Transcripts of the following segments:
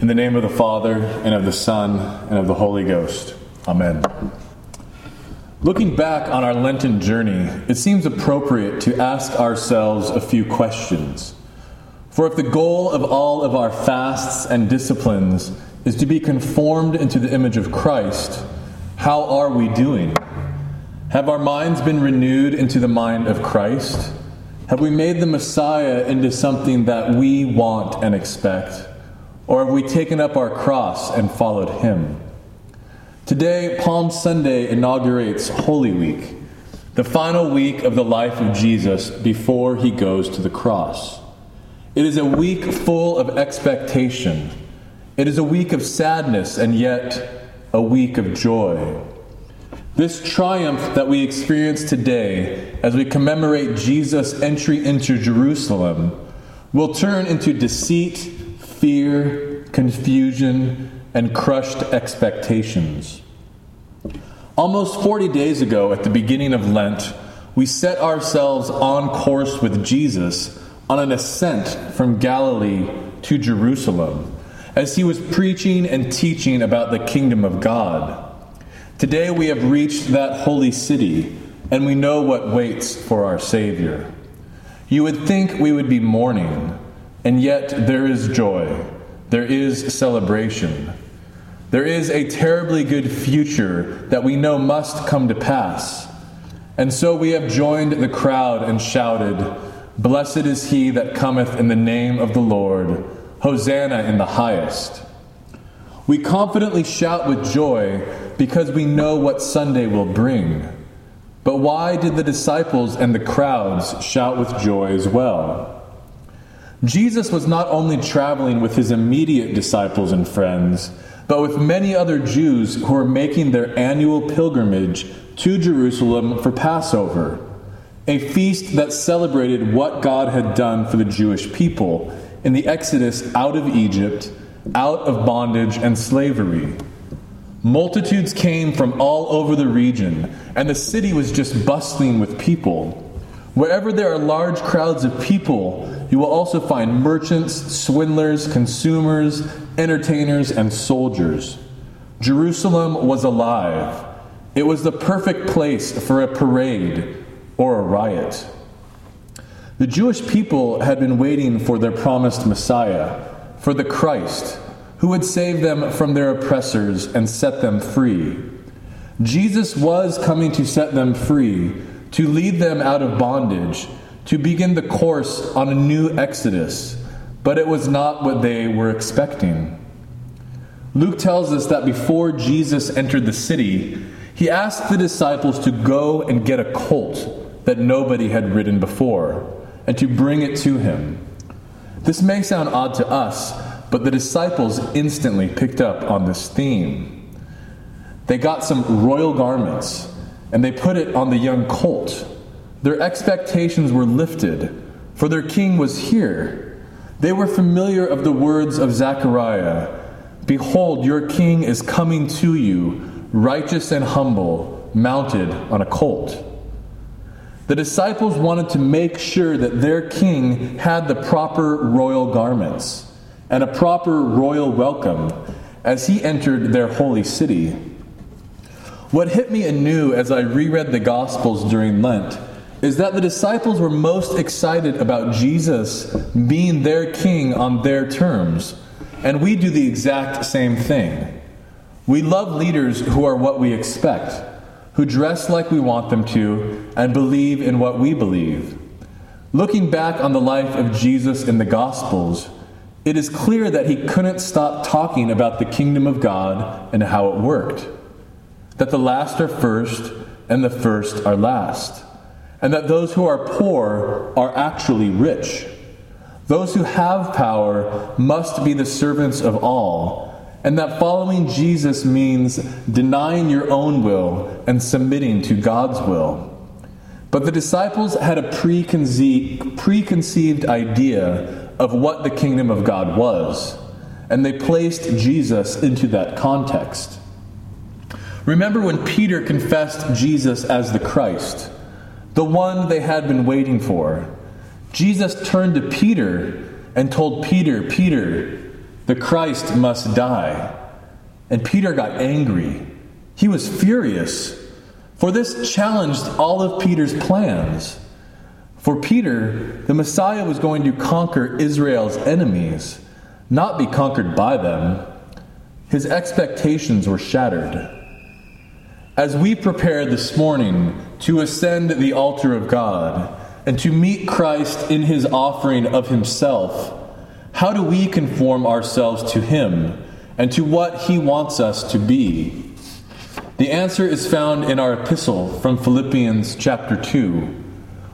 In the name of the Father, and of the Son, and of the Holy Ghost. Amen. Looking back on our Lenten journey, it seems appropriate to ask ourselves a few questions. For if the goal of all of our fasts and disciplines is to be conformed into the image of Christ, how are we doing? Have our minds been renewed into the mind of Christ? Have we made the Messiah into something that we want and expect? Or have we taken up our cross and followed him? Today, Palm Sunday inaugurates Holy Week, the final week of the life of Jesus before he goes to the cross. It is a week full of expectation. It is a week of sadness and yet a week of joy. This triumph that we experience today as we commemorate Jesus' entry into Jerusalem will turn into deceit fear, confusion, and crushed expectations. Almost 40 days ago, at the beginning of Lent, we set ourselves on course with Jesus on an ascent from Galilee to Jerusalem as he was preaching and teaching about the kingdom of God. Today we have reached that holy city and we know what waits for our Savior. You would think we would be mourning and yet there is joy, there is celebration. There is a terribly good future that we know must come to pass. And so we have joined the crowd and shouted, Blessed is he that cometh in the name of the Lord, Hosanna in the highest. We confidently shout with joy because we know what Sunday will bring. But why did the disciples and the crowds shout with joy as well? Jesus was not only traveling with his immediate disciples and friends, but with many other Jews who were making their annual pilgrimage to Jerusalem for Passover, a feast that celebrated what God had done for the Jewish people in the exodus out of Egypt, out of bondage and slavery. Multitudes came from all over the region, and the city was just bustling with people. Wherever there are large crowds of people, you will also find merchants, swindlers, consumers, entertainers, and soldiers. Jerusalem was alive. It was the perfect place for a parade or a riot. The Jewish people had been waiting for their promised Messiah, for the Christ, who would save them from their oppressors and set them free. Jesus was coming to set them free, to lead them out of bondage to begin the course on a new exodus, but it was not what they were expecting. Luke tells us that before Jesus entered the city, he asked the disciples to go and get a colt that nobody had ridden before and to bring it to him. This may sound odd to us, but the disciples instantly picked up on this theme. They got some royal garments and they put it on the young colt their expectations were lifted, for their king was here. They were familiar of the words of Zechariah Behold, your king is coming to you, righteous and humble, mounted on a colt. The disciples wanted to make sure that their king had the proper royal garments and a proper royal welcome as he entered their holy city. What hit me anew as I reread the Gospels during Lent is that the disciples were most excited about Jesus being their king on their terms. And we do the exact same thing. We love leaders who are what we expect, who dress like we want them to, and believe in what we believe. Looking back on the life of Jesus in the Gospels, it is clear that he couldn't stop talking about the kingdom of God and how it worked. That the last are first and the first are last and that those who are poor are actually rich. Those who have power must be the servants of all, and that following Jesus means denying your own will and submitting to God's will. But the disciples had a preconceived, idea of what the kingdom of God was, and they placed Jesus into that context. Remember when Peter confessed Jesus as the Christ the one they had been waiting for. Jesus turned to Peter and told Peter, Peter, The Christ must die. And Peter got angry. He was furious, for this challenged all of Peter's plans. For Peter, the Messiah was going to conquer Israel's enemies, not be conquered by them. His expectations were shattered. As we prepare this morning to ascend the altar of God and to meet Christ in his offering of himself, how do we conform ourselves to him and to what he wants us to be? The answer is found in our epistle from Philippians chapter 2,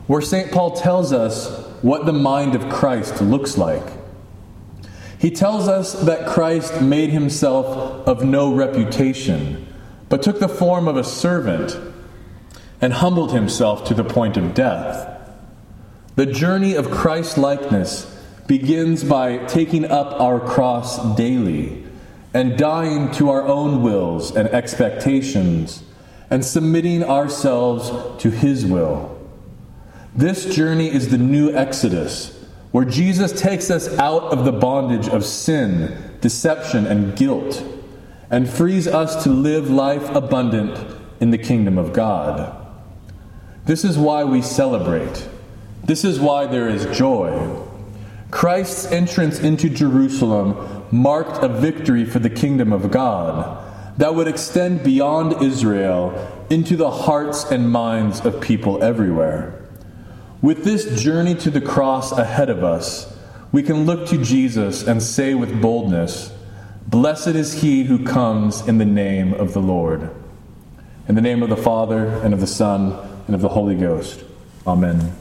where St. Paul tells us what the mind of Christ looks like. He tells us that Christ made himself of no reputation but took the form of a servant and humbled himself to the point of death. The journey of Christ likeness begins by taking up our cross daily and dying to our own wills and expectations and submitting ourselves to His will. This journey is the new Exodus, where Jesus takes us out of the bondage of sin, deception, and guilt and frees us to live life abundant in the kingdom of God. This is why we celebrate. This is why there is joy. Christ's entrance into Jerusalem marked a victory for the kingdom of God that would extend beyond Israel into the hearts and minds of people everywhere. With this journey to the cross ahead of us, we can look to Jesus and say with boldness, Blessed is he who comes in the name of the Lord. In the name of the Father, and of the Son, and of the Holy Ghost. Amen.